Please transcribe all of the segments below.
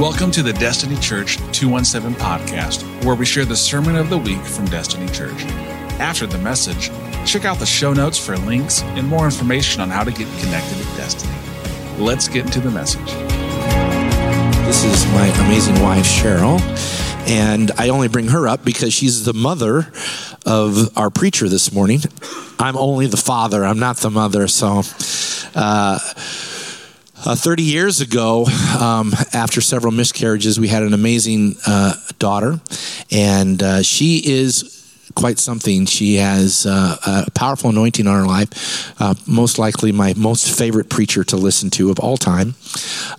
Welcome to the Destiny Church 217 podcast, where we share the sermon of the week from Destiny Church. After the message, check out the show notes for links and more information on how to get connected with Destiny. Let's get into the message. This is my amazing wife, Cheryl. And I only bring her up because she's the mother of our preacher this morning. I'm only the father, I'm not the mother. So, uh, uh, 30 years ago, um, after several miscarriages, we had an amazing uh, daughter, and uh, she is quite something. She has uh, a powerful anointing on her life. Uh, most likely, my most favorite preacher to listen to of all time.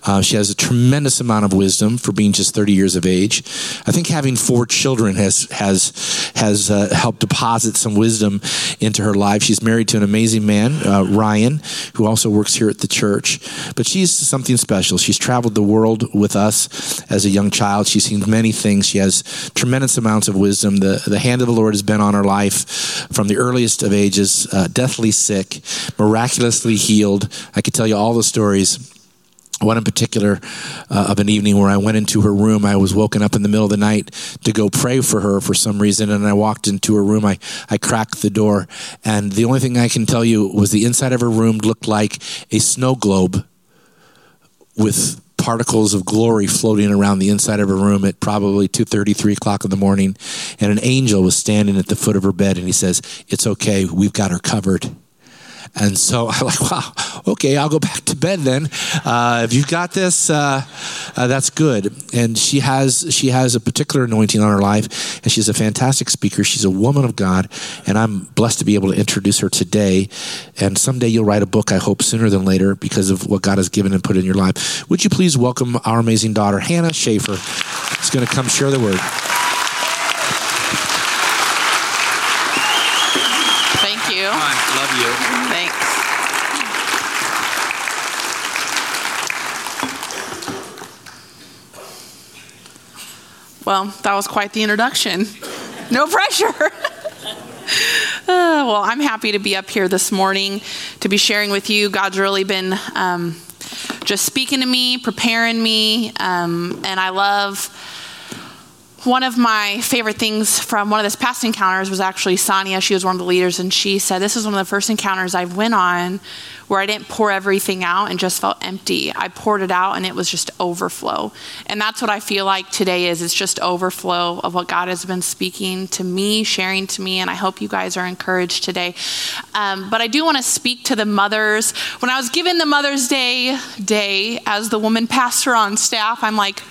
Uh, she has a tremendous amount of wisdom for being just 30 years of age. I think having four children has has has uh, helped deposit some wisdom into her life. She's married to an amazing man, uh, Ryan, who also works here at the church. But she's something special. She's traveled the world with us as a young child. She's seen many things. She has tremendous amounts of wisdom. The the hand of the Lord has been on her life from the earliest of ages, uh, deathly sick, miraculously healed. I could tell you all the stories. One in particular uh, of an evening where I went into her room. I was woken up in the middle of the night to go pray for her for some reason. And I walked into her room. I, I cracked the door. And the only thing I can tell you was the inside of her room looked like a snow globe with particles of glory floating around the inside of her room at probably 2.30 3 o'clock in the morning and an angel was standing at the foot of her bed and he says it's okay we've got her covered and so I'm like, wow, okay, I'll go back to bed then. Uh, if you've got this, uh, uh, that's good. And she has she has a particular anointing on her life, and she's a fantastic speaker. She's a woman of God, and I'm blessed to be able to introduce her today. And someday you'll write a book, I hope, sooner than later, because of what God has given and put in your life. Would you please welcome our amazing daughter, Hannah Schaefer? Is going to come share the word. Thank you. Love you. Thanks. Well, that was quite the introduction. No pressure. Uh, well, I'm happy to be up here this morning to be sharing with you. God's really been um, just speaking to me, preparing me, um, and I love one of my favorite things from one of this past encounters was actually Sonia. She was one of the leaders, and she said, "This is one of the first encounters I've went on where I didn't pour everything out and just felt empty. I poured it out, and it was just overflow. And that's what I feel like today is. It's just overflow of what God has been speaking to me, sharing to me, and I hope you guys are encouraged today. Um, but I do want to speak to the mothers. When I was given the Mother's Day day as the woman pastor on staff, I'm like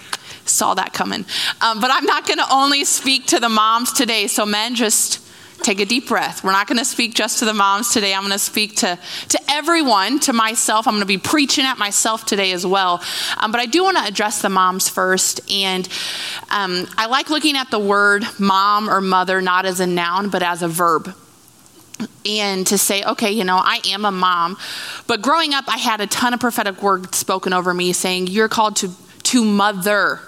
saw that coming. Um, but I'm not going to only speak to the moms today. So, men, just take a deep breath. We're not going to speak just to the moms today. I'm going to speak to, to everyone, to myself. I'm going to be preaching at myself today as well. Um, but I do want to address the moms first. And um, I like looking at the word mom or mother not as a noun, but as a verb and to say, okay, you know, I am a mom. But growing up, I had a ton of prophetic words spoken over me saying, you're called to, to mother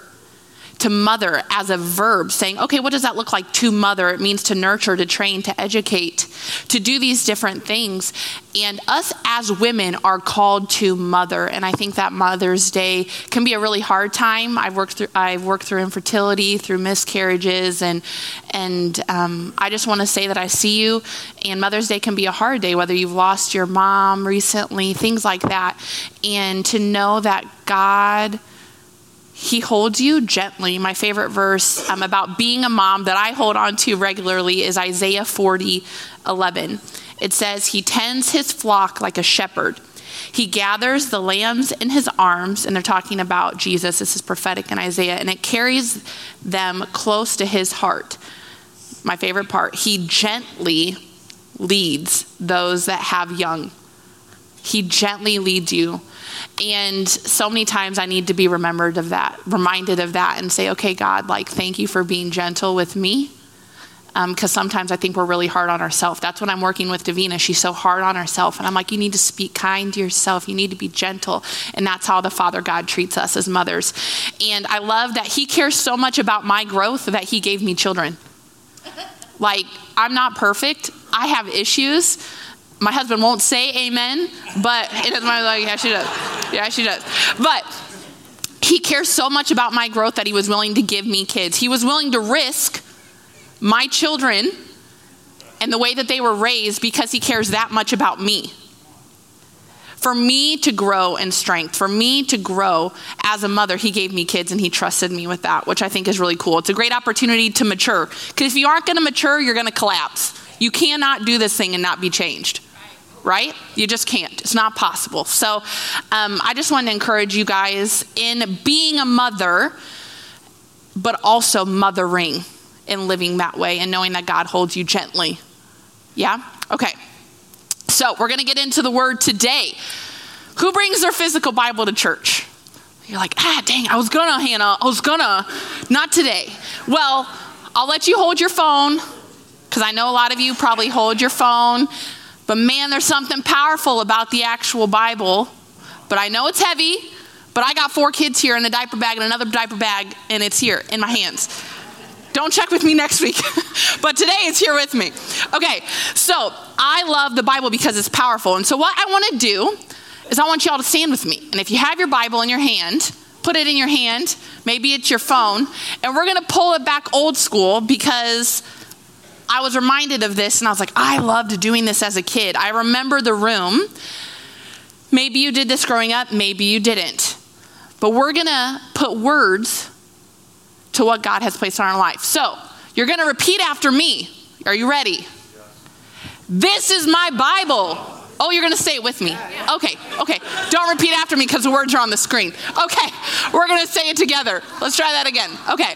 to mother as a verb, saying, okay, what does that look like to mother? It means to nurture, to train, to educate, to do these different things. And us as women are called to mother. And I think that Mother's Day can be a really hard time. I've worked through, I've worked through infertility, through miscarriages, and, and um, I just want to say that I see you. And Mother's Day can be a hard day, whether you've lost your mom recently, things like that. And to know that God he holds you gently. My favorite verse um, about being a mom that I hold on to regularly is Isaiah 40 11. It says, He tends his flock like a shepherd. He gathers the lambs in his arms, and they're talking about Jesus. This is prophetic in Isaiah, and it carries them close to his heart. My favorite part, he gently leads those that have young. He gently leads you. And so many times I need to be remembered of that, reminded of that, and say, okay, God, like, thank you for being gentle with me. Because um, sometimes I think we're really hard on ourselves. That's what I'm working with Davina. She's so hard on herself. And I'm like, you need to speak kind to yourself. You need to be gentle. And that's how the Father God treats us as mothers. And I love that He cares so much about my growth that He gave me children. Like, I'm not perfect, I have issues my husband won't say amen, but it doesn't matter. Like, yeah, she does. Yeah, she does. But He cares so much about my growth that he was willing to give me kids. He was willing to risk my children and the way that they were raised because he cares that much about me. For me to grow in strength, for me to grow as a mother, he gave me kids and he trusted me with that, which I think is really cool. It's a great opportunity to mature. Because if you aren't going to mature, you're going to collapse. You cannot do this thing and not be changed right? You just can't. It's not possible. So um, I just want to encourage you guys in being a mother, but also mothering and living that way and knowing that God holds you gently. Yeah? Okay. So we're going to get into the word today. Who brings their physical Bible to church? You're like, ah, dang, I was gonna, Hannah, I was gonna. Not today. Well, I'll let you hold your phone, because I know a lot of you probably hold your phone. But man, there's something powerful about the actual Bible. But I know it's heavy, but I got four kids here in a diaper bag and another diaper bag, and it's here in my hands. Don't check with me next week, but today it's here with me. Okay, so I love the Bible because it's powerful. And so, what I want to do is, I want y'all to stand with me. And if you have your Bible in your hand, put it in your hand. Maybe it's your phone. And we're going to pull it back old school because I was reminded of this and I was like, I loved doing this as a kid. I remember the room. Maybe you did this growing up, maybe you didn't. But we're going to put words to what God has placed on our life. So, you're going to repeat after me. Are you ready? This is my Bible. Oh, you're going to say it with me. Okay, okay. Don't repeat after me because the words are on the screen. Okay, we're going to say it together. Let's try that again. Okay.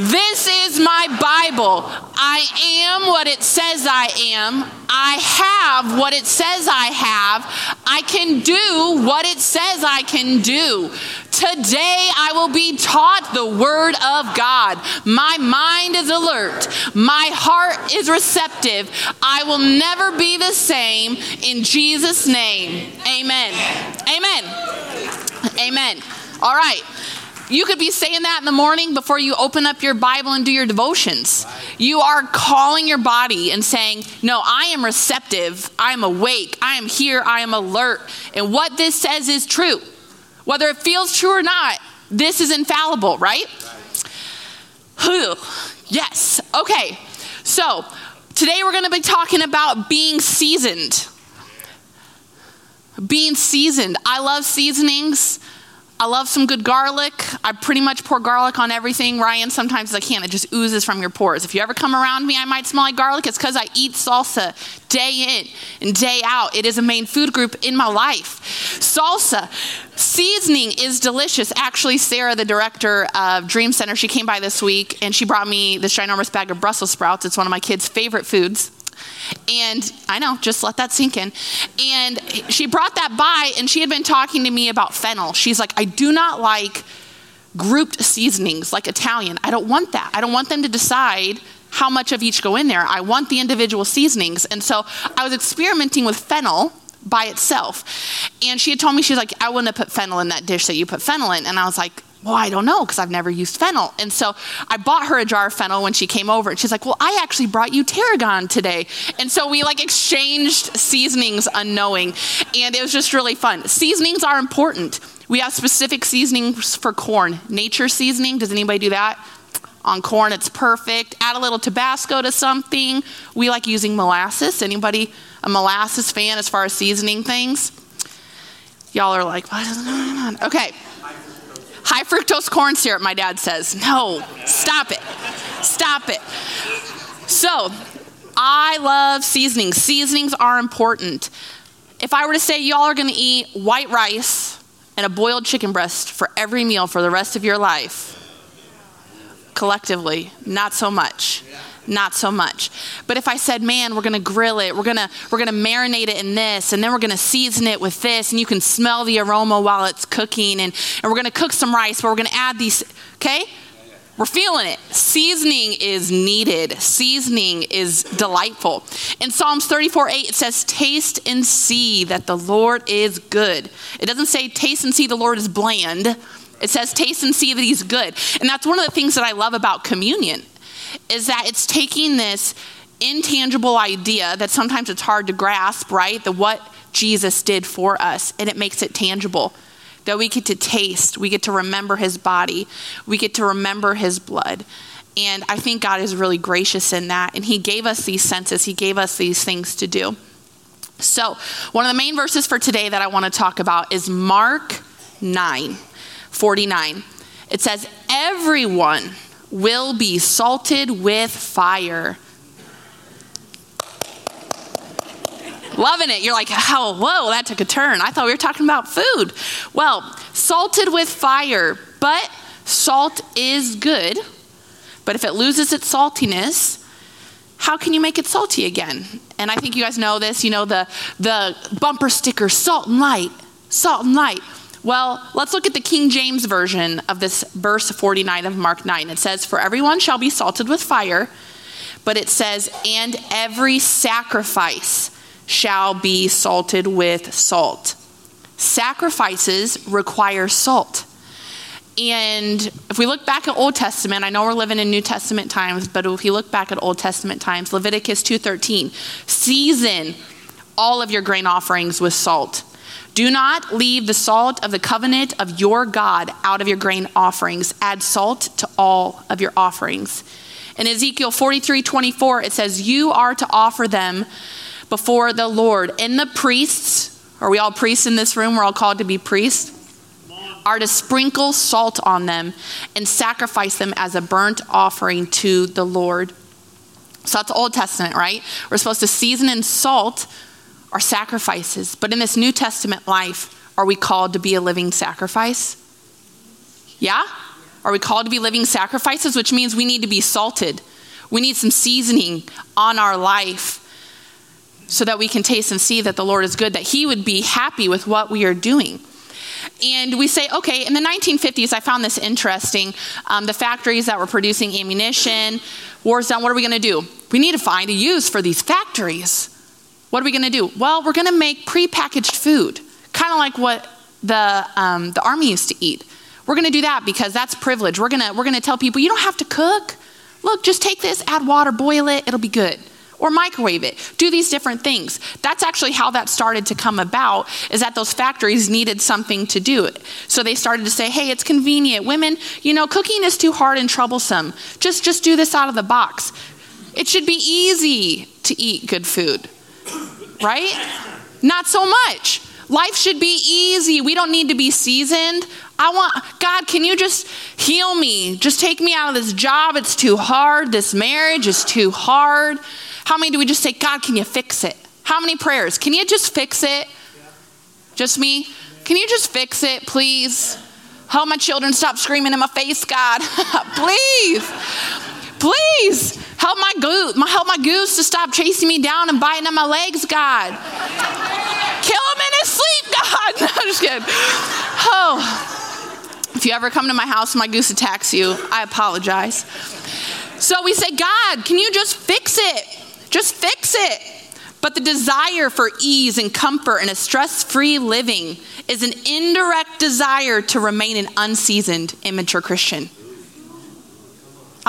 This is my Bible. I am what it says I am. I have what it says I have. I can do what it says I can do. Today I will be taught the Word of God. My mind is alert. My heart is receptive. I will never be the same. In Jesus' name, amen. Amen. Amen. All right. You could be saying that in the morning before you open up your Bible and do your devotions. You are calling your body and saying, No, I am receptive. I am awake. I am here. I am alert. And what this says is true. Whether it feels true or not, this is infallible, right? Whew. Yes. Okay. So today we're going to be talking about being seasoned. Being seasoned. I love seasonings. I love some good garlic. I pretty much pour garlic on everything. Ryan, sometimes I can't. It just oozes from your pores. If you ever come around me, I might smell like garlic. It's because I eat salsa day in and day out. It is a main food group in my life. Salsa. Seasoning is delicious. Actually, Sarah, the director of Dream Center, she came by this week and she brought me this ginormous bag of Brussels sprouts. It's one of my kids' favorite foods. And I know, just let that sink in. And she brought that by, and she had been talking to me about fennel. She's like, I do not like grouped seasonings like Italian. I don't want that. I don't want them to decide how much of each go in there. I want the individual seasonings. And so I was experimenting with fennel by itself. And she had told me, she's like, I wouldn't have put fennel in that dish that you put fennel in. And I was like, well, I don't know because I've never used fennel. And so I bought her a jar of fennel when she came over. And she's like, well, I actually brought you tarragon today. And so we like exchanged seasonings unknowing. And it was just really fun. Seasonings are important. We have specific seasonings for corn. Nature seasoning, does anybody do that? On corn, it's perfect. Add a little Tabasco to something. We like using molasses. Anybody a molasses fan as far as seasoning things? Y'all are like, what is going on? Okay. High fructose corn syrup, my dad says. No, stop it. Stop it. So, I love seasonings. Seasonings are important. If I were to say y'all are going to eat white rice and a boiled chicken breast for every meal for the rest of your life, collectively, not so much not so much. But if I said, man, we're gonna grill it, we're gonna we're gonna marinate it in this, and then we're gonna season it with this, and you can smell the aroma while it's cooking, and, and we're gonna cook some rice, but we're gonna add these, okay? We're feeling it. Seasoning is needed. Seasoning is delightful. In Psalms 34 8, it says, Taste and see that the Lord is good. It doesn't say, Taste and see the Lord is bland. It says, Taste and see that He's good. And that's one of the things that I love about communion is that it's taking this intangible idea that sometimes it's hard to grasp, right? The what Jesus did for us, and it makes it tangible. that we get to taste, we get to remember his body, we get to remember his blood. And I think God is really gracious in that. And he gave us these senses, he gave us these things to do. So, one of the main verses for today that I want to talk about is Mark 9 49. It says, Everyone will be salted with fire. Loving it. You're like, oh, whoa, that took a turn. I thought we were talking about food. Well, salted with fire, but salt is good. But if it loses its saltiness, how can you make it salty again? And I think you guys know this. You know the the bumper sticker, salt and light, salt and light. Well, let's look at the King James version of this verse 49 of Mark 9. It says, "For everyone shall be salted with fire," but it says, "And every sacrifice shall be salted with salt." Sacrifices require salt. And if we look back at Old Testament, I know we're living in New Testament times, but if you look back at Old Testament times, Leviticus 2:13, season all of your grain offerings with salt. Do not leave the salt of the covenant of your God out of your grain offerings. Add salt to all of your offerings. In Ezekiel 43 24, it says, You are to offer them before the Lord. And the priests, are we all priests in this room? We're all called to be priests are to sprinkle salt on them and sacrifice them as a burnt offering to the Lord. So that's Old Testament, right? We're supposed to season and salt our sacrifices. But in this New Testament life, are we called to be a living sacrifice? Yeah? Are we called to be living sacrifices? Which means we need to be salted. We need some seasoning on our life so that we can taste and see that the Lord is good, that He would be happy with what we are doing. And we say, okay, in the 1950s, I found this interesting. Um, the factories that were producing ammunition, war's done, what are we going to do? We need to find a use for these factories. What are we going to do? Well, we're going to make prepackaged food, kind of like what the, um, the army used to eat. We're going to do that because that's privilege. We're going we're to tell people, you don't have to cook. Look, just take this, add water, boil it, it'll be good or microwave it. Do these different things. That's actually how that started to come about is that those factories needed something to do. So they started to say, "Hey, it's convenient. Women, you know, cooking is too hard and troublesome. Just just do this out of the box. It should be easy to eat good food." Right? Not so much. Life should be easy. We don't need to be seasoned. I want, God, can you just heal me? Just take me out of this job. It's too hard. This marriage is too hard. How many do we just say, God, can you fix it? How many prayers? Can you just fix it? Just me? Can you just fix it, please? Help my children stop screaming in my face, God. please. Please help my goose, help my goose to stop chasing me down and biting at my legs, God. Kill him in his sleep, God. No, I'm just kidding. Oh, if you ever come to my house and my goose attacks you, I apologize. So we say, God, can you just fix it? Just fix it. But the desire for ease and comfort and a stress free living is an indirect desire to remain an unseasoned, immature Christian.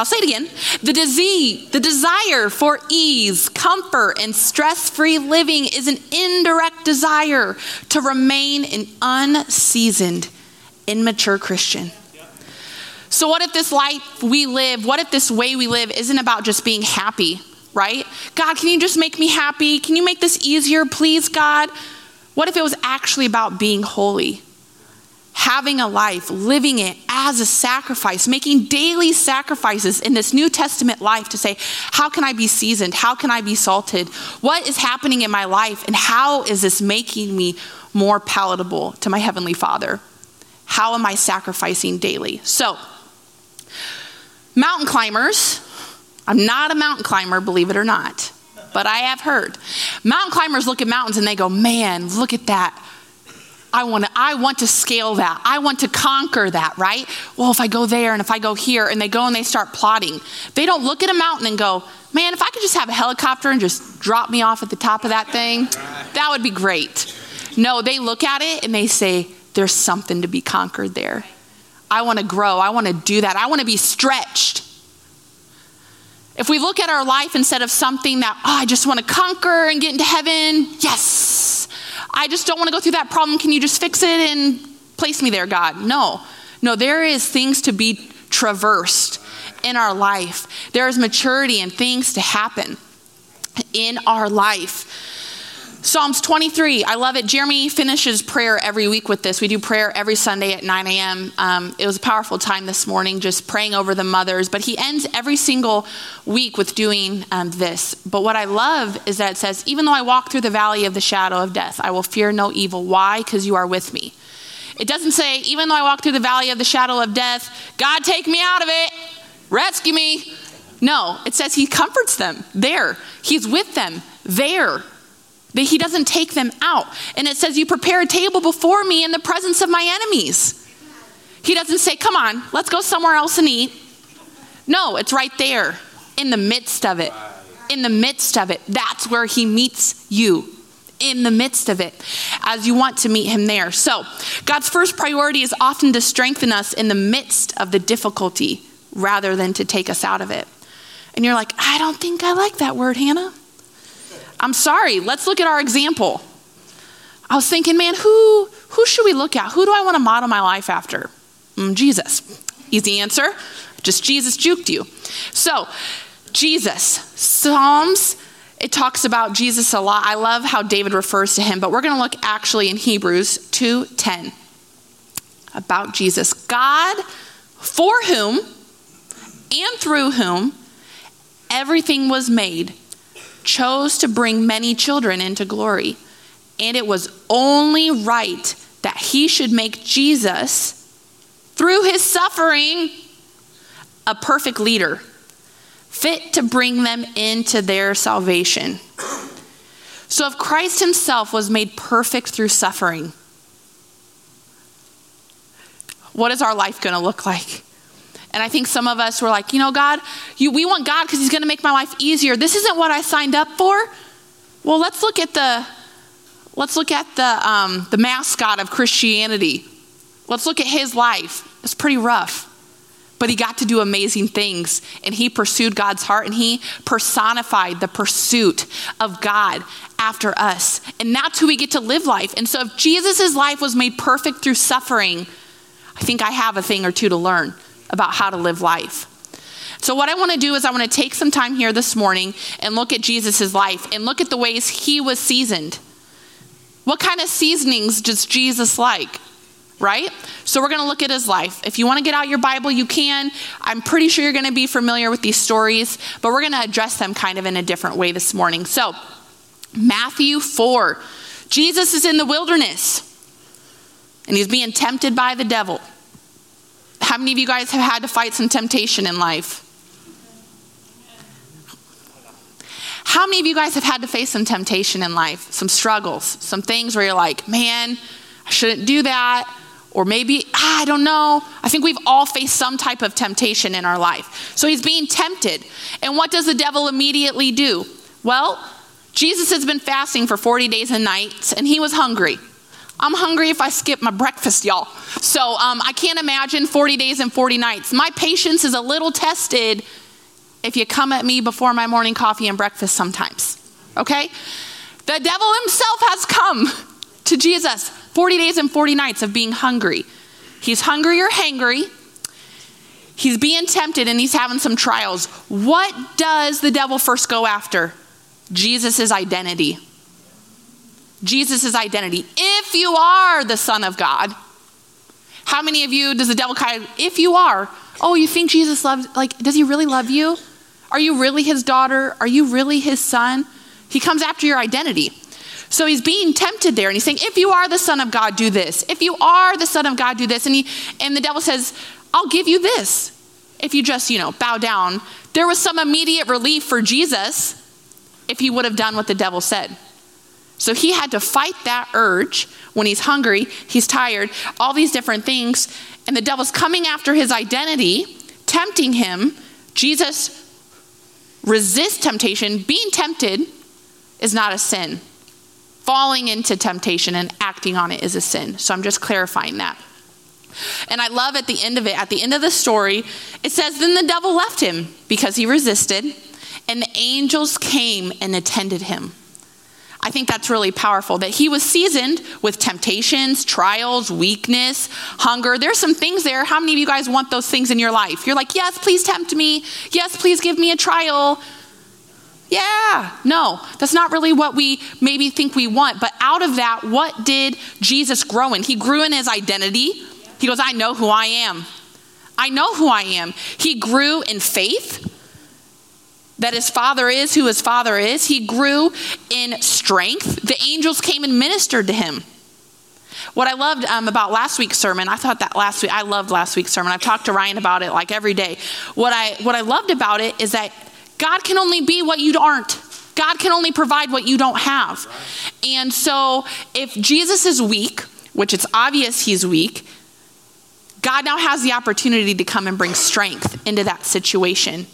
I'll say it again. The disease, the desire for ease, comfort, and stress free living is an indirect desire to remain an unseasoned, immature Christian. So, what if this life we live, what if this way we live isn't about just being happy? right? God, can you just make me happy? Can you make this easier, please, God? What if it was actually about being holy? Having a life, living it as a sacrifice, making daily sacrifices in this New Testament life to say, How can I be seasoned? How can I be salted? What is happening in my life? And how is this making me more palatable to my Heavenly Father? How am I sacrificing daily? So, mountain climbers, I'm not a mountain climber, believe it or not, but I have heard. Mountain climbers look at mountains and they go, man, look at that. I want to I want to scale that. I want to conquer that, right? Well, if I go there and if I go here and they go and they start plotting. They don't look at a mountain and go, "Man, if I could just have a helicopter and just drop me off at the top of that thing, that would be great." No, they look at it and they say, "There's something to be conquered there. I want to grow. I want to do that. I want to be stretched." If we look at our life instead of something that, oh, I just want to conquer and get into heaven, yes. I just don't want to go through that problem. Can you just fix it and place me there, God. No, no, there is things to be traversed in our life. There is maturity and things to happen in our life. Psalms 23, I love it. Jeremy finishes prayer every week with this. We do prayer every Sunday at 9 a.m. Um, it was a powerful time this morning, just praying over the mothers. But he ends every single week with doing um, this. But what I love is that it says, Even though I walk through the valley of the shadow of death, I will fear no evil. Why? Because you are with me. It doesn't say, Even though I walk through the valley of the shadow of death, God, take me out of it, rescue me. No, it says he comforts them there. He's with them there. That he doesn't take them out. And it says, You prepare a table before me in the presence of my enemies. He doesn't say, Come on, let's go somewhere else and eat. No, it's right there in the midst of it. In the midst of it. That's where he meets you. In the midst of it, as you want to meet him there. So, God's first priority is often to strengthen us in the midst of the difficulty rather than to take us out of it. And you're like, I don't think I like that word, Hannah. I'm sorry, let's look at our example. I was thinking, man, who, who should we look at? Who do I want to model my life after? Mm, Jesus. Easy answer. Just Jesus juked you. So, Jesus. Psalms, it talks about Jesus a lot. I love how David refers to him, but we're going to look actually in Hebrews 2:10 about Jesus. God for whom and through whom everything was made chose to bring many children into glory. And it was only right that he should make Jesus, through his suffering, a perfect leader, fit to bring them into their salvation. So, if Christ himself was made perfect through suffering, what is our life going to look like? And I think some of us were like, you know, God, you, we want God because He's going to make my life easier. This isn't what I signed up for. Well, let's look at the let's look at the um, the mascot of Christianity. Let's look at his life. It's pretty rough, but he got to do amazing things, and he pursued God's heart, and he personified the pursuit of God after us, and that's who we get to live life. And so, if Jesus' life was made perfect through suffering, I think I have a thing or two to learn about how to live life. So, what I want to do is, I want to take some time here this morning and look at Jesus' life and look at the ways he was seasoned. What kind of seasonings does Jesus like? Right? So, we're going to look at his life. If you want to get out your Bible, you can. I'm pretty sure you're going to be familiar with these stories, but we're going to address them kind of in a different way this morning. So, Matthew 4. Jesus is in the wilderness and he's being tempted by the devil. How many of you guys have had to fight some temptation in life? How many of you guys have had to face some temptation in life, some struggles, some things where you're like, man, I shouldn't do that? Or maybe, ah, I don't know. I think we've all faced some type of temptation in our life. So he's being tempted. And what does the devil immediately do? Well, Jesus has been fasting for 40 days and nights, and he was hungry. I'm hungry if I skip my breakfast, y'all. So um, I can't imagine 40 days and 40 nights. My patience is a little tested if you come at me before my morning coffee and breakfast sometimes. Okay? The devil himself has come to Jesus 40 days and 40 nights of being hungry. He's hungry or hangry. He's being tempted and he's having some trials. What does the devil first go after? Jesus' identity. Jesus' identity. If you are the Son of God, how many of you does the devil kind of, if you are, oh, you think Jesus loves, like, does he really love you? Are you really his daughter? Are you really his son? He comes after your identity. So he's being tempted there and he's saying, if you are the Son of God, do this. If you are the Son of God, do this. And, he, and the devil says, I'll give you this if you just, you know, bow down. There was some immediate relief for Jesus if he would have done what the devil said. So he had to fight that urge when he's hungry, he's tired, all these different things. And the devil's coming after his identity, tempting him. Jesus resists temptation. Being tempted is not a sin. Falling into temptation and acting on it is a sin. So I'm just clarifying that. And I love at the end of it, at the end of the story, it says, Then the devil left him because he resisted, and the angels came and attended him. I think that's really powerful that he was seasoned with temptations, trials, weakness, hunger. There's some things there. How many of you guys want those things in your life? You're like, yes, please tempt me. Yes, please give me a trial. Yeah, no, that's not really what we maybe think we want. But out of that, what did Jesus grow in? He grew in his identity. He goes, I know who I am. I know who I am. He grew in faith that his father is who his father is. He grew in strength. The angels came and ministered to him. What I loved um, about last week's sermon, I thought that last week, I loved last week's sermon. I've talked to Ryan about it like every day. What I, what I loved about it is that God can only be what you aren't. God can only provide what you don't have. And so if Jesus is weak, which it's obvious he's weak, God now has the opportunity to come and bring strength into that situation.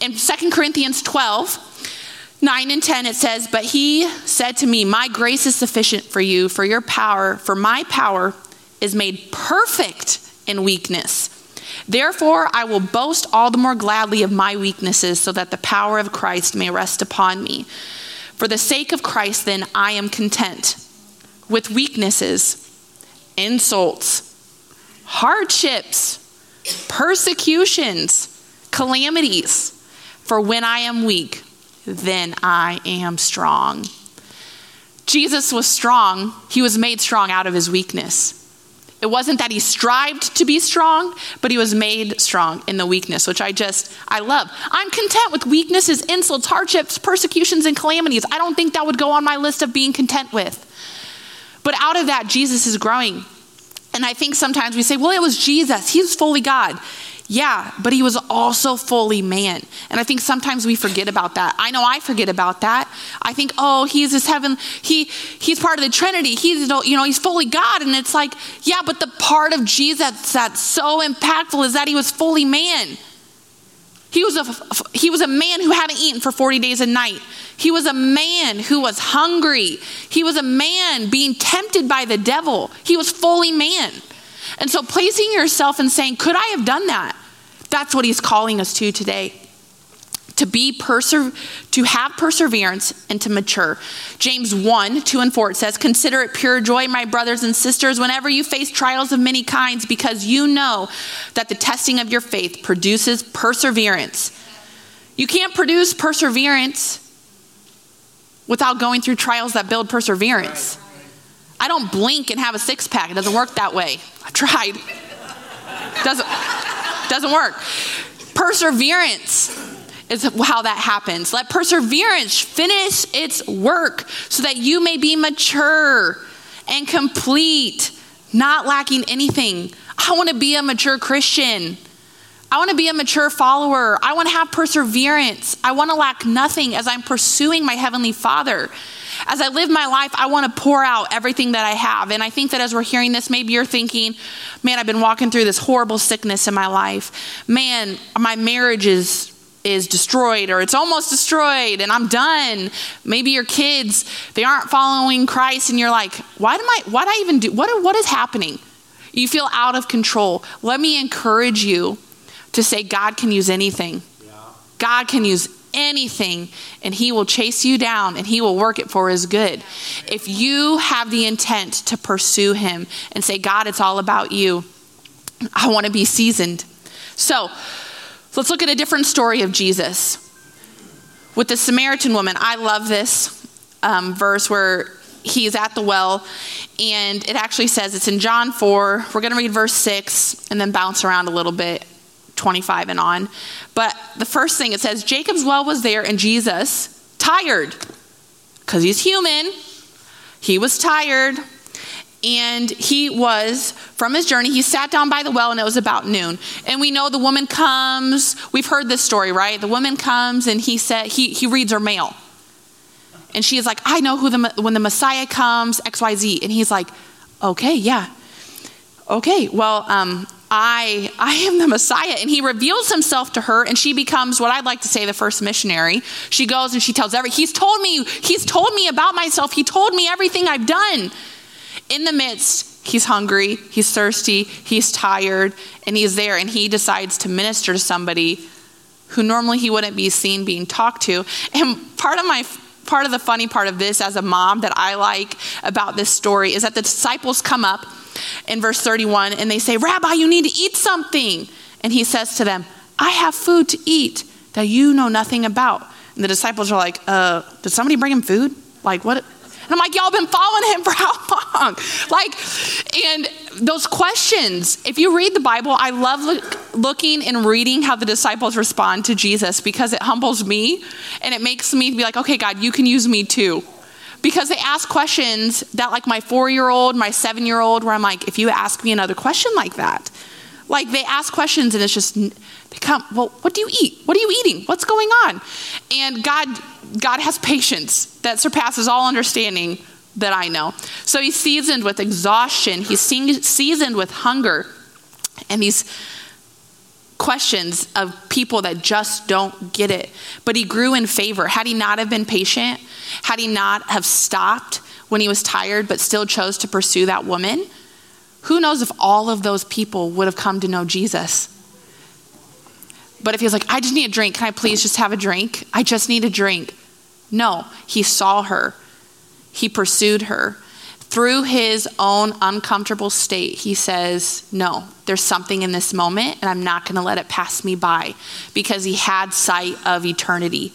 In 2 Corinthians 12, 9 and 10, it says, But he said to me, My grace is sufficient for you, for your power, for my power is made perfect in weakness. Therefore, I will boast all the more gladly of my weaknesses, so that the power of Christ may rest upon me. For the sake of Christ, then, I am content with weaknesses, insults, hardships, persecutions, calamities. For when I am weak, then I am strong. Jesus was strong, he was made strong out of his weakness. It wasn't that he strived to be strong, but he was made strong in the weakness, which I just, I love. I'm content with weaknesses, insults, hardships, persecutions, and calamities. I don't think that would go on my list of being content with. But out of that, Jesus is growing. And I think sometimes we say, well, it was Jesus. He was fully God. Yeah, but he was also fully man. And I think sometimes we forget about that. I know I forget about that. I think, oh, he's this heaven, he he's part of the Trinity. He's you know, he's fully God. And it's like, yeah, but the part of Jesus that's so impactful is that he was fully man. He was a he was a man who hadn't eaten for 40 days a night. He was a man who was hungry. He was a man being tempted by the devil. He was fully man. And so placing yourself and saying, Could I have done that? That's what he's calling us to today. To be perse- to have perseverance and to mature. James 1, 2 and 4 it says, Consider it pure joy, my brothers and sisters, whenever you face trials of many kinds, because you know that the testing of your faith produces perseverance. You can't produce perseverance without going through trials that build perseverance. I don't blink and have a six pack. It doesn't work that way. I've tried. Doesn't, doesn't work. Perseverance is how that happens. Let perseverance finish its work so that you may be mature and complete, not lacking anything. I want to be a mature Christian. I want to be a mature follower. I want to have perseverance. I want to lack nothing as I'm pursuing my Heavenly Father. As I live my life, I want to pour out everything that I have. And I think that as we're hearing this, maybe you're thinking, man, I've been walking through this horrible sickness in my life. Man, my marriage is is destroyed or it's almost destroyed and I'm done. Maybe your kids, they aren't following Christ and you're like, why am I why do I even do what what is happening? You feel out of control. Let me encourage you to say God can use anything. God can use anything and he will chase you down and he will work it for his good. If you have the intent to pursue him and say, God, it's all about you, I want to be seasoned. So let's look at a different story of Jesus. With the Samaritan woman, I love this um, verse where he's at the well, and it actually says it's in John 4. We're going to read verse 6 and then bounce around a little bit. 25 and on. But the first thing it says Jacob's well was there, and Jesus, tired, because he's human, he was tired. And he was, from his journey, he sat down by the well and it was about noon. And we know the woman comes, we've heard this story, right? The woman comes and he said, he, he reads her mail. And she is like, I know who the, when the Messiah comes, XYZ. And he's like, okay, yeah. Okay, well, um, I, I am the Messiah. And he reveals himself to her, and she becomes what I'd like to say the first missionary. She goes and she tells every, he's told me, he's told me about myself. He told me everything I've done. In the midst, he's hungry, he's thirsty, he's tired, and he's there, and he decides to minister to somebody who normally he wouldn't be seen being talked to. And part of my part of the funny part of this as a mom that I like about this story is that the disciples come up in verse 31 and they say, Rabbi, you need to eat something. And he says to them, I have food to eat that you know nothing about. And the disciples are like, uh, did somebody bring him food? Like, what? And I'm like, y'all been following him for how long? Like, and those questions, if you read the Bible, I love look, looking and reading how the disciples respond to Jesus because it humbles me and it makes me be like, okay, God, you can use me too. Because they ask questions that, like my four year old, my seven year old, where I'm like, if you ask me another question like that, like they ask questions and it's just become well, what do you eat? What are you eating? What's going on? And God God has patience that surpasses all understanding that I know. So he's seasoned with exhaustion, he's seasoned with hunger, and these questions of people that just don't get it. But he grew in favor. Had he not have been patient, had he not have stopped when he was tired but still chose to pursue that woman, who knows if all of those people would have come to know Jesus? But if he was like, I just need a drink, can I please just have a drink? I just need a drink. No, he saw her, he pursued her. Through his own uncomfortable state, he says, No, there's something in this moment, and I'm not going to let it pass me by because he had sight of eternity.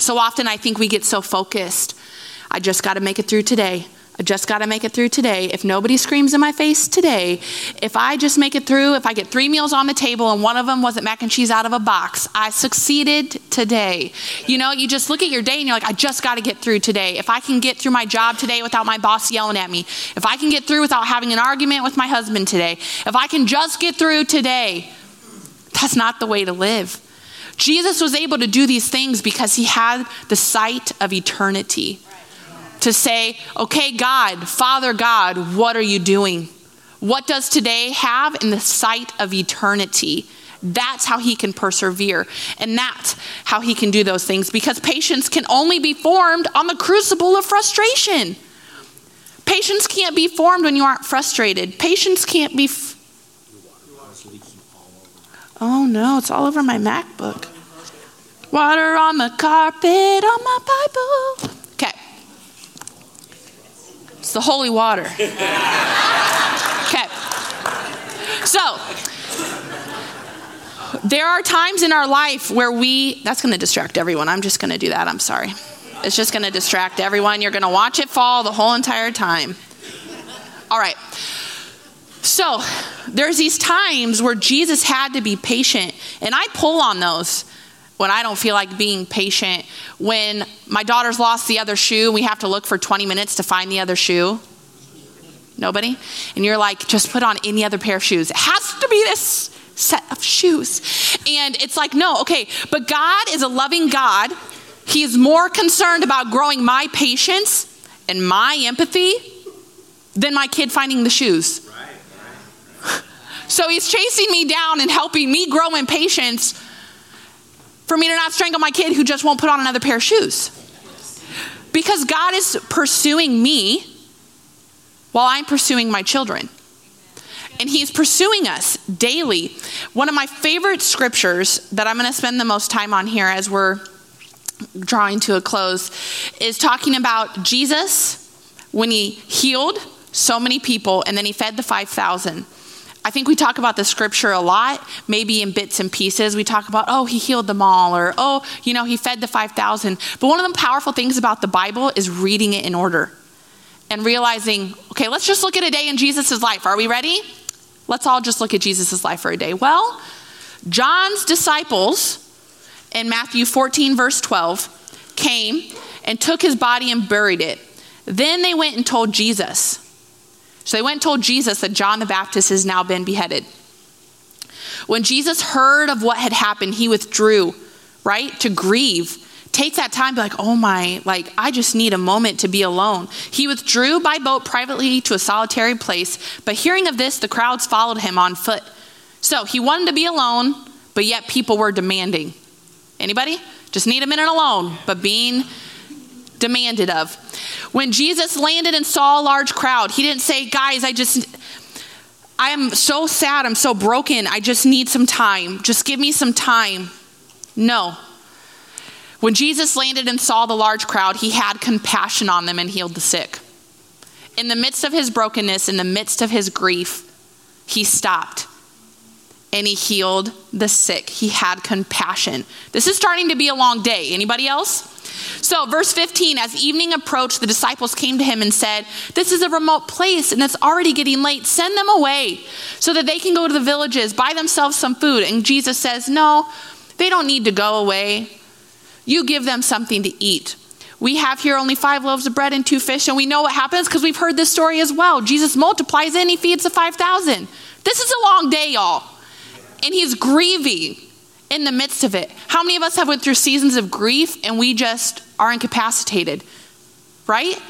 So often I think we get so focused. I just got to make it through today. I just got to make it through today. If nobody screams in my face today, if I just make it through, if I get three meals on the table and one of them wasn't mac and cheese out of a box, I succeeded today. You know, you just look at your day and you're like, I just got to get through today. If I can get through my job today without my boss yelling at me, if I can get through without having an argument with my husband today, if I can just get through today, that's not the way to live. Jesus was able to do these things because he had the sight of eternity to say, okay, God, Father God, what are you doing? What does today have in the sight of eternity? That's how he can persevere. And that's how he can do those things because patience can only be formed on the crucible of frustration. Patience can't be formed when you aren't frustrated. Patience can't be. F- oh no, it's all over my MacBook. Water on the carpet on my Bible. Okay. It's the holy water. Okay. So, there are times in our life where we, that's going to distract everyone. I'm just going to do that. I'm sorry. It's just going to distract everyone. You're going to watch it fall the whole entire time. All right. So, there's these times where Jesus had to be patient, and I pull on those when I don't feel like being patient, when my daughter's lost the other shoe, we have to look for 20 minutes to find the other shoe. Nobody? And you're like, just put on any other pair of shoes. It has to be this set of shoes. And it's like, no, okay, but God is a loving God. He is more concerned about growing my patience and my empathy than my kid finding the shoes. So he's chasing me down and helping me grow in patience for me to not strangle my kid who just won't put on another pair of shoes. Because God is pursuing me while I'm pursuing my children. And He's pursuing us daily. One of my favorite scriptures that I'm going to spend the most time on here as we're drawing to a close is talking about Jesus when He healed so many people and then He fed the 5,000. I think we talk about the scripture a lot, maybe in bits and pieces. We talk about, oh, he healed them all, or oh, you know, he fed the 5,000. But one of the powerful things about the Bible is reading it in order and realizing, okay, let's just look at a day in Jesus' life. Are we ready? Let's all just look at Jesus' life for a day. Well, John's disciples in Matthew 14, verse 12, came and took his body and buried it. Then they went and told Jesus. So they went and told Jesus that John the Baptist has now been beheaded. When Jesus heard of what had happened, he withdrew, right, to grieve. Take that time, be like, oh my, like, I just need a moment to be alone. He withdrew by boat privately to a solitary place, but hearing of this, the crowds followed him on foot. So he wanted to be alone, but yet people were demanding. Anybody? Just need a minute alone, but being demanded of. When Jesus landed and saw a large crowd, he didn't say, Guys, I just, I am so sad. I'm so broken. I just need some time. Just give me some time. No. When Jesus landed and saw the large crowd, he had compassion on them and healed the sick. In the midst of his brokenness, in the midst of his grief, he stopped and he healed the sick. He had compassion. This is starting to be a long day. Anybody else? So, verse 15, as evening approached, the disciples came to him and said, This is a remote place and it's already getting late. Send them away so that they can go to the villages, buy themselves some food. And Jesus says, No, they don't need to go away. You give them something to eat. We have here only five loaves of bread and two fish, and we know what happens because we've heard this story as well. Jesus multiplies and he feeds the 5,000. This is a long day, y'all. And he's grieving in the midst of it. How many of us have went through seasons of grief and we just are incapacitated? Right?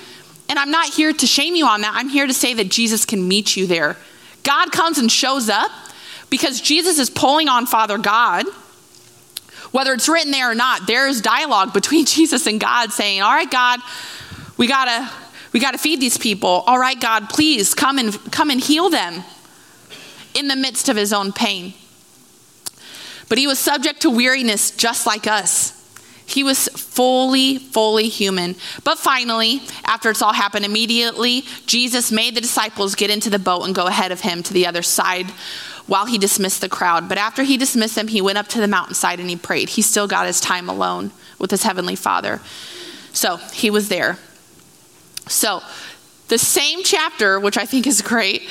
And I'm not here to shame you on that. I'm here to say that Jesus can meet you there. God comes and shows up because Jesus is pulling on Father God. Whether it's written there or not, there's dialogue between Jesus and God saying, "All right, God, we got to we got to feed these people. All right, God, please come and come and heal them." In the midst of his own pain. But he was subject to weariness just like us. He was fully, fully human. But finally, after it's all happened immediately, Jesus made the disciples get into the boat and go ahead of him to the other side while he dismissed the crowd. But after he dismissed them, he went up to the mountainside and he prayed. He still got his time alone with his heavenly Father. So he was there. So, the same chapter, which I think is great,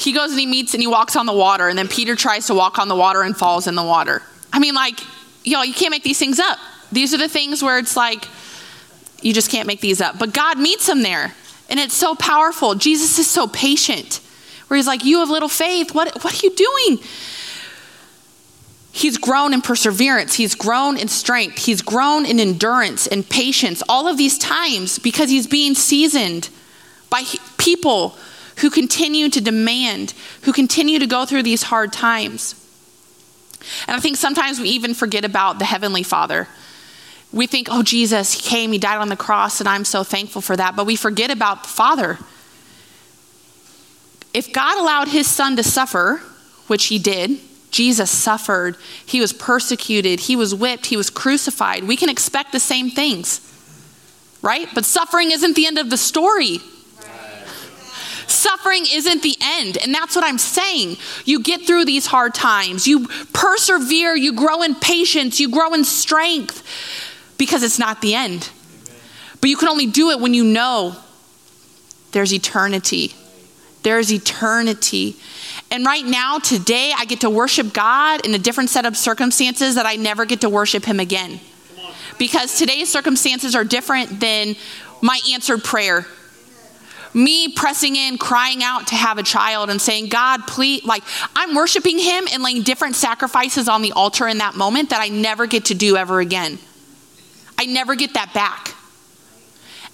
he goes and he meets and he walks on the water, and then Peter tries to walk on the water and falls in the water. I mean, like, y'all, you can't make these things up. These are the things where it's like, you just can't make these up. But God meets him there, and it's so powerful. Jesus is so patient, where he's like, You have little faith. What, what are you doing? He's grown in perseverance. He's grown in strength. He's grown in endurance and patience, all of these times because he's being seasoned by people who continue to demand, who continue to go through these hard times. And I think sometimes we even forget about the Heavenly Father. We think, oh, Jesus, He came, He died on the cross, and I'm so thankful for that. But we forget about the Father. If God allowed His Son to suffer, which He did, Jesus suffered, He was persecuted, He was whipped, He was crucified, we can expect the same things, right? But suffering isn't the end of the story. Suffering isn't the end. And that's what I'm saying. You get through these hard times, you persevere, you grow in patience, you grow in strength because it's not the end. But you can only do it when you know there's eternity. There's eternity. And right now, today, I get to worship God in a different set of circumstances that I never get to worship Him again. Because today's circumstances are different than my answered prayer me pressing in, crying out to have a child and saying, God, please, like, I'm worshiping Him and laying different sacrifices on the altar in that moment that I never get to do ever again. I never get that back.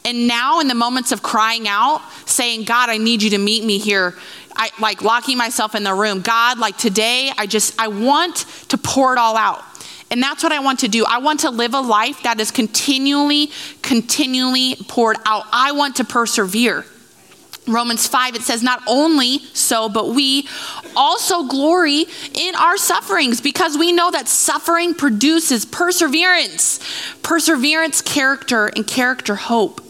And now, in the moments of crying out, saying, God, I need you to meet me here, I like locking myself in the room. God, like today, I just, I want to pour it all out. And that's what I want to do. I want to live a life that is continually, continually poured out. I want to persevere. Romans 5, it says, Not only so, but we also glory in our sufferings because we know that suffering produces perseverance, perseverance, character, and character, hope.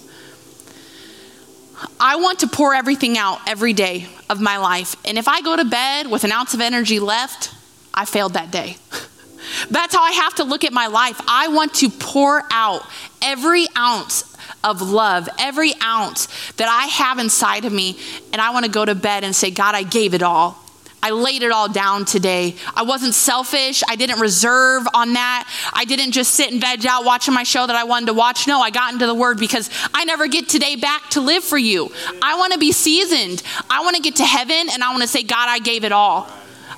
I want to pour everything out every day of my life. And if I go to bed with an ounce of energy left, I failed that day. That's how I have to look at my life. I want to pour out every ounce of love, every ounce that I have inside of me, and I want to go to bed and say, God, I gave it all. I laid it all down today. I wasn't selfish. I didn't reserve on that. I didn't just sit and veg out watching my show that I wanted to watch. No, I got into the word because I never get today back to live for you. I want to be seasoned. I want to get to heaven and I want to say, God, I gave it all.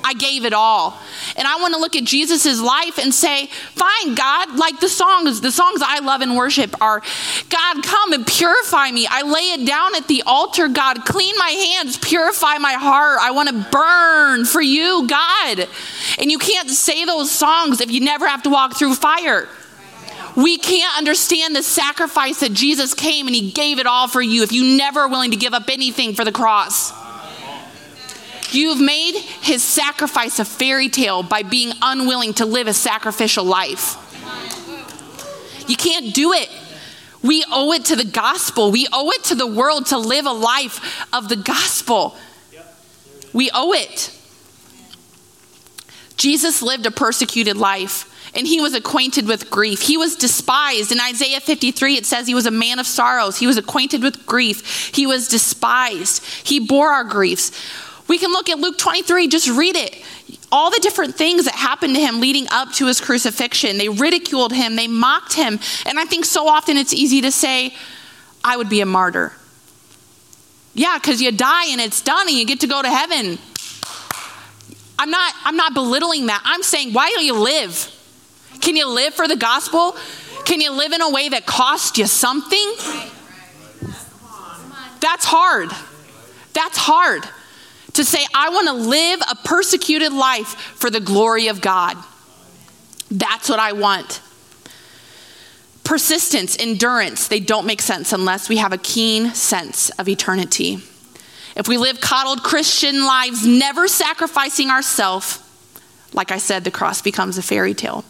I gave it all. And I want to look at Jesus' life and say, fine, God, like the songs, the songs I love and worship are, God, come and purify me. I lay it down at the altar, God. Clean my hands, purify my heart. I want to burn for you, God. And you can't say those songs if you never have to walk through fire. We can't understand the sacrifice that Jesus came and he gave it all for you if you never are willing to give up anything for the cross. You've made his sacrifice a fairy tale by being unwilling to live a sacrificial life. You can't do it. We owe it to the gospel. We owe it to the world to live a life of the gospel. We owe it. Jesus lived a persecuted life and he was acquainted with grief. He was despised. In Isaiah 53, it says he was a man of sorrows. He was acquainted with grief. He was despised. He bore our griefs. We can look at Luke 23, just read it. All the different things that happened to him leading up to his crucifixion. They ridiculed him, they mocked him. And I think so often it's easy to say, I would be a martyr. Yeah, because you die and it's done and you get to go to heaven. I'm not, I'm not belittling that. I'm saying, why don't you live? Can you live for the gospel? Can you live in a way that costs you something? That's hard. That's hard to say, I want to live a persecuted life for the glory of God. That's what I want. Persistence, endurance, they don't make sense unless we have a keen sense of eternity. If we live coddled Christian lives, never sacrificing ourselves, like I said, the cross becomes a fairy tale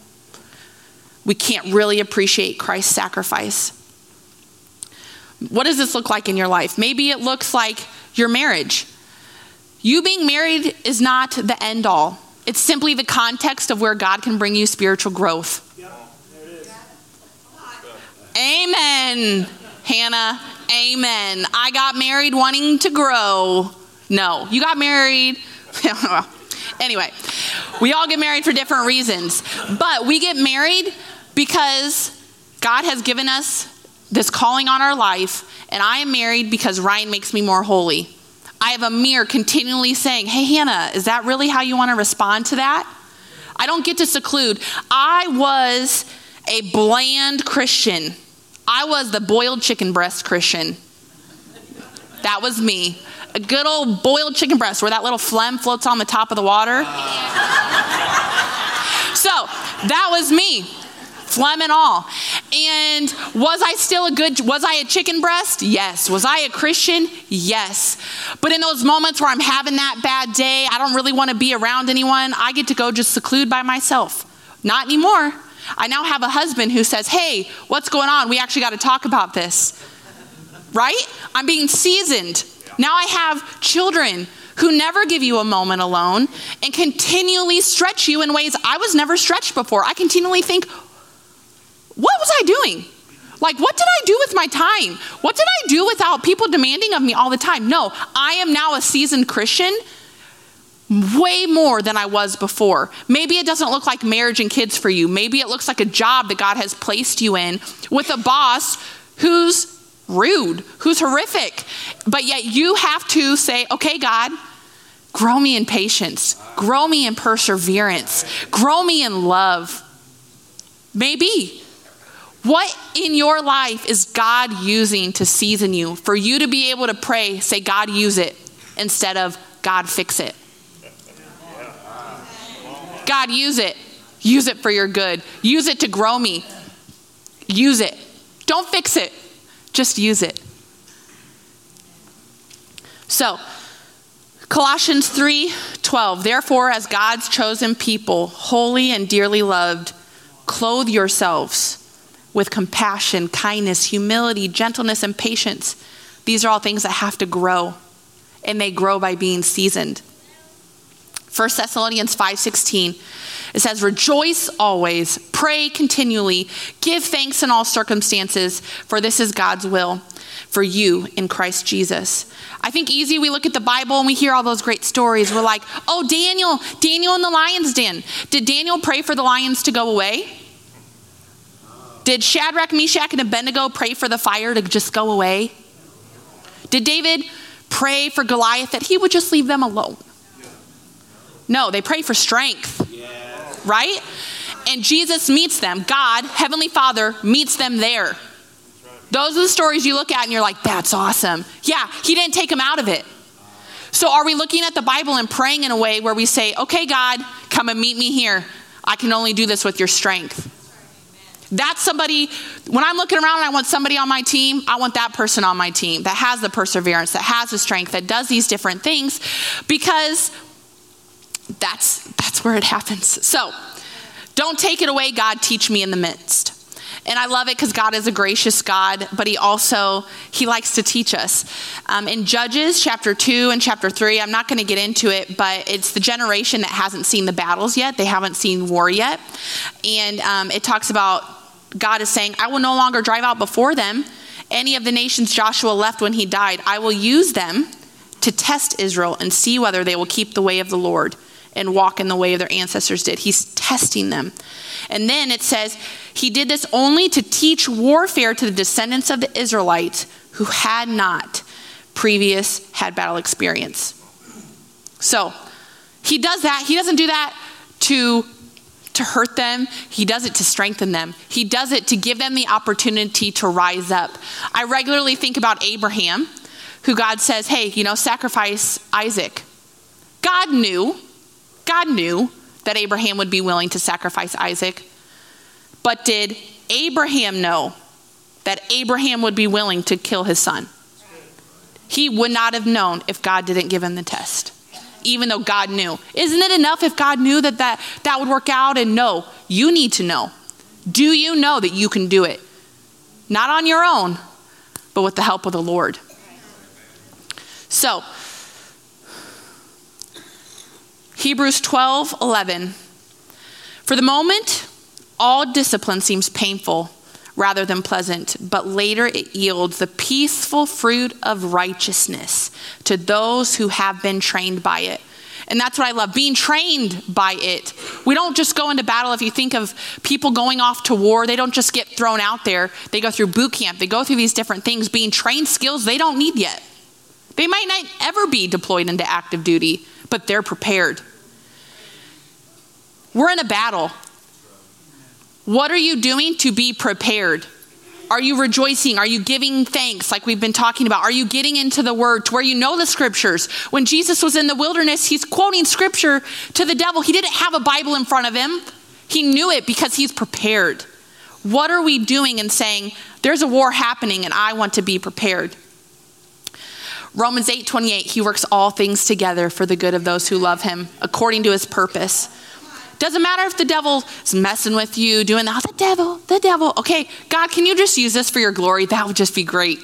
we can't really appreciate Christ's sacrifice. What does this look like in your life? Maybe it looks like your marriage. You being married is not the end all, it's simply the context of where God can bring you spiritual growth. Amen, Hannah. Amen. I got married wanting to grow. No, you got married. anyway, we all get married for different reasons, but we get married because God has given us this calling on our life, and I am married because Ryan makes me more holy. I have a mirror continually saying, Hey, Hannah, is that really how you want to respond to that? I don't get to seclude. I was a bland Christian. I was the boiled chicken breast Christian. That was me. A good old boiled chicken breast where that little phlegm floats on the top of the water. so that was me phlegm and all. And was I still a good, was I a chicken breast? Yes. Was I a Christian? Yes. But in those moments where I'm having that bad day, I don't really want to be around anyone, I get to go just seclude by myself. Not anymore. I now have a husband who says, Hey, what's going on? We actually got to talk about this. Right? I'm being seasoned. Now I have children who never give you a moment alone and continually stretch you in ways I was never stretched before. I continually think, what was I doing? Like, what did I do with my time? What did I do without people demanding of me all the time? No, I am now a seasoned Christian way more than I was before. Maybe it doesn't look like marriage and kids for you. Maybe it looks like a job that God has placed you in with a boss who's rude, who's horrific. But yet you have to say, okay, God, grow me in patience, grow me in perseverance, grow me in love. Maybe. What in your life is God using to season you for you to be able to pray, say, God, use it, instead of God, fix it? God, use it. Use it for your good. Use it to grow me. Use it. Don't fix it, just use it. So, Colossians 3 12. Therefore, as God's chosen people, holy and dearly loved, clothe yourselves with compassion, kindness, humility, gentleness, and patience. These are all things that have to grow, and they grow by being seasoned. 1 Thessalonians 5:16 it says rejoice always pray continually give thanks in all circumstances for this is God's will for you in Christ Jesus. I think easy we look at the Bible and we hear all those great stories we're like, "Oh Daniel, Daniel in the lion's den. Did Daniel pray for the lions to go away?" Did Shadrach, Meshach, and Abednego pray for the fire to just go away? Did David pray for Goliath that he would just leave them alone? No, they pray for strength, right? And Jesus meets them. God, Heavenly Father, meets them there. Those are the stories you look at and you're like, that's awesome. Yeah, he didn't take them out of it. So, are we looking at the Bible and praying in a way where we say, okay, God, come and meet me here? I can only do this with your strength. That's somebody, when I'm looking around and I want somebody on my team, I want that person on my team that has the perseverance, that has the strength, that does these different things because that's that's where it happens. So, don't take it away, God, teach me in the midst. And I love it because God is a gracious God, but He also He likes to teach us. Um, in Judges chapter two and chapter three, I'm not going to get into it, but it's the generation that hasn't seen the battles yet. They haven't seen war yet, and um, it talks about God is saying, "I will no longer drive out before them any of the nations Joshua left when he died. I will use them to test Israel and see whether they will keep the way of the Lord." and walk in the way of their ancestors did. He's testing them. And then it says, He did this only to teach warfare to the descendants of the Israelites who had not previous had battle experience. So he does that. He doesn't do that to to hurt them. He does it to strengthen them. He does it to give them the opportunity to rise up. I regularly think about Abraham, who God says, "Hey, you know, sacrifice Isaac." God knew God knew that Abraham would be willing to sacrifice Isaac. But did Abraham know that Abraham would be willing to kill his son? He would not have known if God didn't give him the test, even though God knew. Isn't it enough if God knew that that, that would work out? And no, you need to know. Do you know that you can do it? Not on your own, but with the help of the Lord. So, Hebrews 12, 11. For the moment, all discipline seems painful rather than pleasant, but later it yields the peaceful fruit of righteousness to those who have been trained by it. And that's what I love being trained by it. We don't just go into battle. If you think of people going off to war, they don't just get thrown out there. They go through boot camp, they go through these different things, being trained skills they don't need yet. They might not ever be deployed into active duty, but they're prepared. We're in a battle. What are you doing to be prepared? Are you rejoicing? Are you giving thanks like we've been talking about? Are you getting into the word to where you know the scriptures? When Jesus was in the wilderness, he's quoting scripture to the devil. He didn't have a Bible in front of him, he knew it because he's prepared. What are we doing and saying, there's a war happening and I want to be prepared? Romans 8 28, he works all things together for the good of those who love him according to his purpose. Doesn't matter if the devil is messing with you, doing the, oh, the devil, the devil. Okay, God, can you just use this for your glory? That would just be great.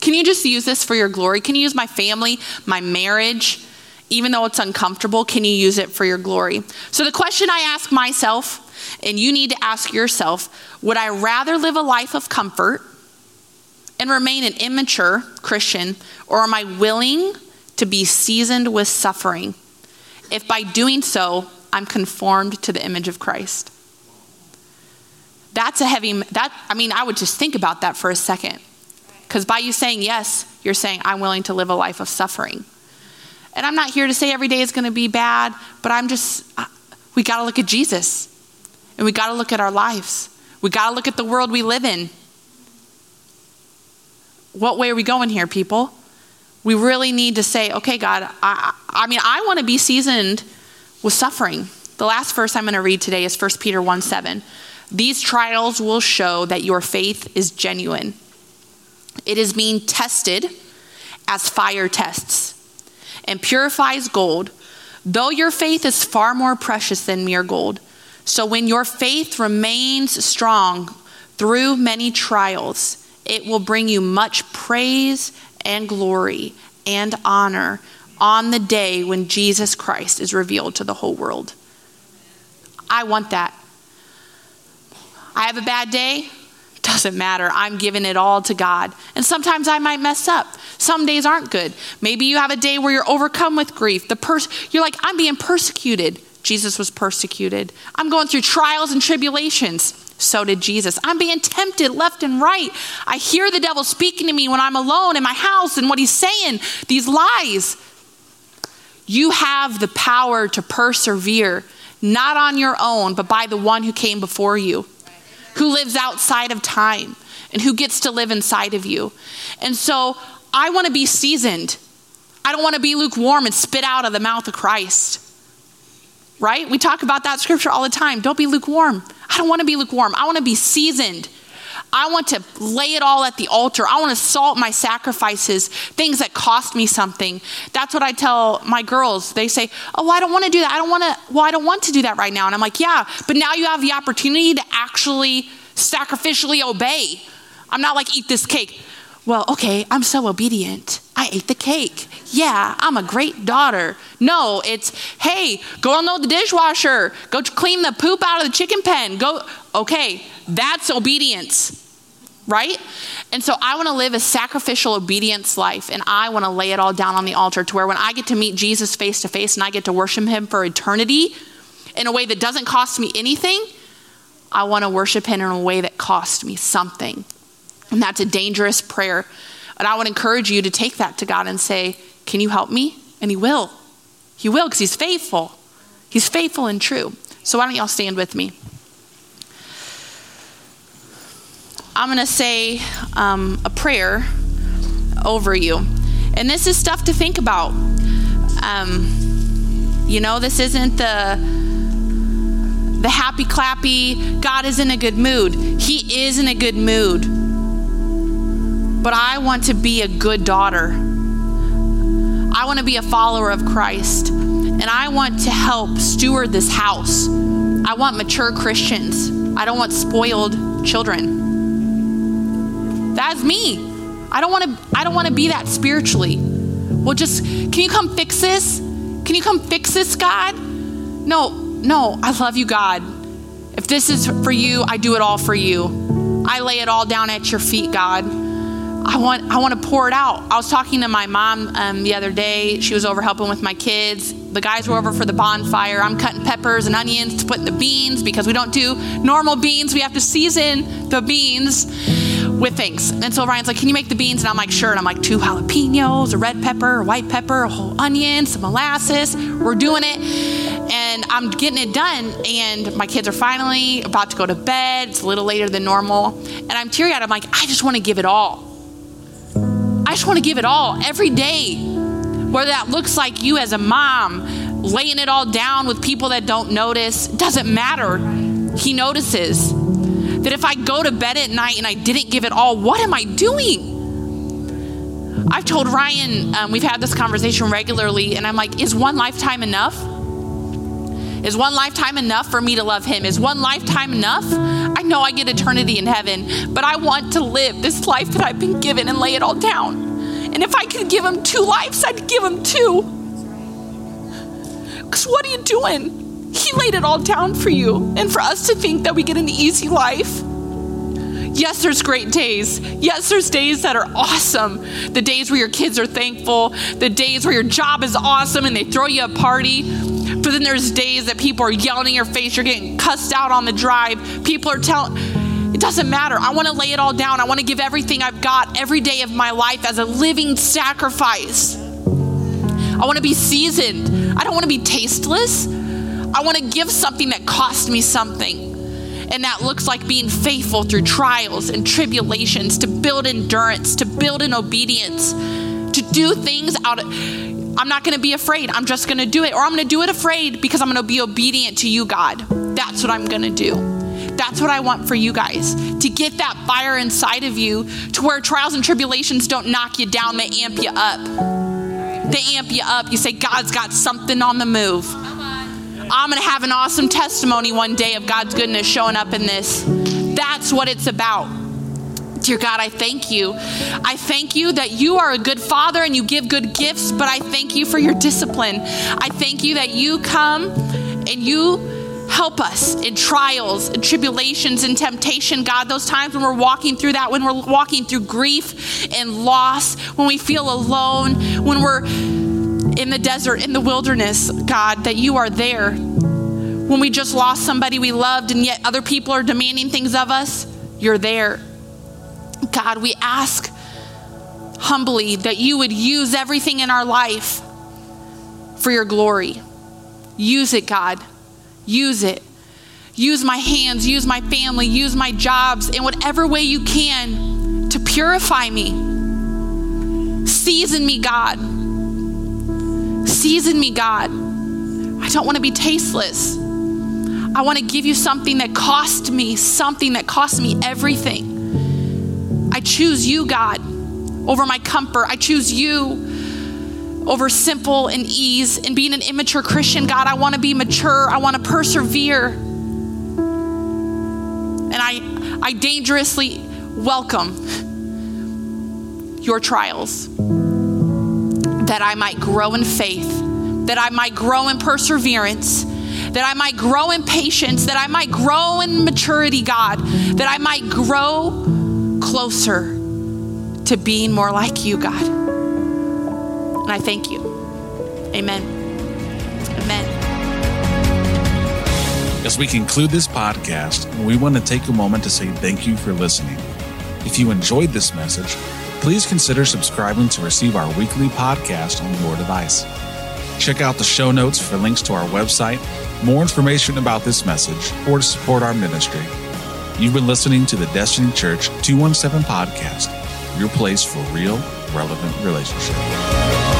Can you just use this for your glory? Can you use my family, my marriage, even though it's uncomfortable? Can you use it for your glory? So, the question I ask myself, and you need to ask yourself would I rather live a life of comfort and remain an immature Christian, or am I willing to be seasoned with suffering? If by doing so, I'm conformed to the image of Christ. That's a heavy, that, I mean, I would just think about that for a second. Because by you saying yes, you're saying, I'm willing to live a life of suffering. And I'm not here to say every day is going to be bad, but I'm just, we got to look at Jesus. And we got to look at our lives. We got to look at the world we live in. What way are we going here, people? We really need to say, okay, God, I, I mean, I want to be seasoned with suffering. The last verse I'm going to read today is 1 Peter 1 7. These trials will show that your faith is genuine. It is being tested as fire tests and purifies gold, though your faith is far more precious than mere gold. So when your faith remains strong through many trials, it will bring you much praise and glory and honor on the day when Jesus Christ is revealed to the whole world. I want that. I have a bad day, doesn't matter. I'm giving it all to God. And sometimes I might mess up. Some days aren't good. Maybe you have a day where you're overcome with grief. The pers- you're like, I'm being persecuted. Jesus was persecuted. I'm going through trials and tribulations. So did Jesus. I'm being tempted left and right. I hear the devil speaking to me when I'm alone in my house and what he's saying, these lies. You have the power to persevere, not on your own, but by the one who came before you, who lives outside of time and who gets to live inside of you. And so I want to be seasoned. I don't want to be lukewarm and spit out of the mouth of Christ. Right? We talk about that scripture all the time. Don't be lukewarm. I don't want to be lukewarm. I want to be seasoned. I want to lay it all at the altar. I want to salt my sacrifices, things that cost me something. That's what I tell my girls. They say, "Oh, I don't want to do that. I don't want to well, I don't want to do that right now." And I'm like, "Yeah, but now you have the opportunity to actually sacrificially obey. I'm not like, eat this cake. Well, okay, I'm so obedient. I ate the cake. Yeah, I'm a great daughter. No, it's, hey, go unload the dishwasher. Go clean the poop out of the chicken pen. Go, okay, that's obedience, right? And so I want to live a sacrificial obedience life, and I want to lay it all down on the altar to where when I get to meet Jesus face to face and I get to worship him for eternity in a way that doesn't cost me anything, I want to worship him in a way that costs me something. And that's a dangerous prayer. And I would encourage you to take that to God and say, Can you help me? And He will. He will because He's faithful. He's faithful and true. So why don't y'all stand with me? I'm going to say um, a prayer over you. And this is stuff to think about. Um, you know, this isn't the the happy clappy, God is in a good mood. He is in a good mood but I want to be a good daughter. I want to be a follower of Christ. And I want to help steward this house. I want mature Christians. I don't want spoiled children. That's me. I don't want to I don't want to be that spiritually. Well just can you come fix this? Can you come fix this, God? No, no, I love you, God. If this is for you, I do it all for you. I lay it all down at your feet, God. I want, I want to pour it out. I was talking to my mom um, the other day. She was over helping with my kids. The guys were over for the bonfire. I'm cutting peppers and onions to put in the beans because we don't do normal beans. We have to season the beans with things. And so Ryan's like, Can you make the beans? And I'm like, Sure. And I'm like, Two jalapenos, a red pepper, a white pepper, a whole onion, some molasses. We're doing it. And I'm getting it done. And my kids are finally about to go to bed. It's a little later than normal. And I'm teary eyed. I'm like, I just want to give it all. I just want to give it all every day. Whether that looks like you as a mom laying it all down with people that don't notice, doesn't matter. He notices. That if I go to bed at night and I didn't give it all, what am I doing? I've told Ryan, um, we've had this conversation regularly, and I'm like, is one lifetime enough? Is one lifetime enough for me to love him? Is one lifetime enough? I know I get eternity in heaven, but I want to live this life that I've been given and lay it all down. And if I could give him two lives, I'd give him two. Because what are you doing? He laid it all down for you. And for us to think that we get an easy life, Yes, there's great days. Yes, there's days that are awesome. The days where your kids are thankful, the days where your job is awesome and they throw you a party. But then there's days that people are yelling in your face, you're getting cussed out on the drive. People are telling, it doesn't matter. I want to lay it all down. I want to give everything I've got every day of my life as a living sacrifice. I want to be seasoned. I don't want to be tasteless. I want to give something that cost me something. And that looks like being faithful through trials and tribulations, to build endurance, to build in obedience, to do things out of. I'm not going to be afraid. I'm just going to do it. Or I'm going to do it afraid because I'm going to be obedient to you, God. That's what I'm going to do. That's what I want for you guys to get that fire inside of you to where trials and tribulations don't knock you down, they amp you up. They amp you up. You say, God's got something on the move. I'm going to have an awesome testimony one day of God's goodness showing up in this. That's what it's about. Dear God, I thank you. I thank you that you are a good father and you give good gifts, but I thank you for your discipline. I thank you that you come and you help us in trials and tribulations and temptation, God. Those times when we're walking through that, when we're walking through grief and loss, when we feel alone, when we're in the desert, in the wilderness, God, that you are there. When we just lost somebody we loved and yet other people are demanding things of us, you're there. God, we ask humbly that you would use everything in our life for your glory. Use it, God. Use it. Use my hands, use my family, use my jobs in whatever way you can to purify me. Season me, God. Season me, God. I don't want to be tasteless. I want to give you something that cost me something that cost me everything. I choose you, God, over my comfort. I choose you over simple and ease and being an immature Christian. God, I want to be mature. I want to persevere. And I I dangerously welcome your trials that I might grow in faith, that I might grow in perseverance, that I might grow in patience, that I might grow in maturity, God, that I might grow closer to being more like you, God. And I thank you. Amen. Amen. As we conclude this podcast, we want to take a moment to say thank you for listening. If you enjoyed this message, please consider subscribing to receive our weekly podcast on your device. Check out the show notes for links to our website, more information about this message, or to support our ministry. You've been listening to the Destiny Church 217 podcast, your place for real, relevant relationship.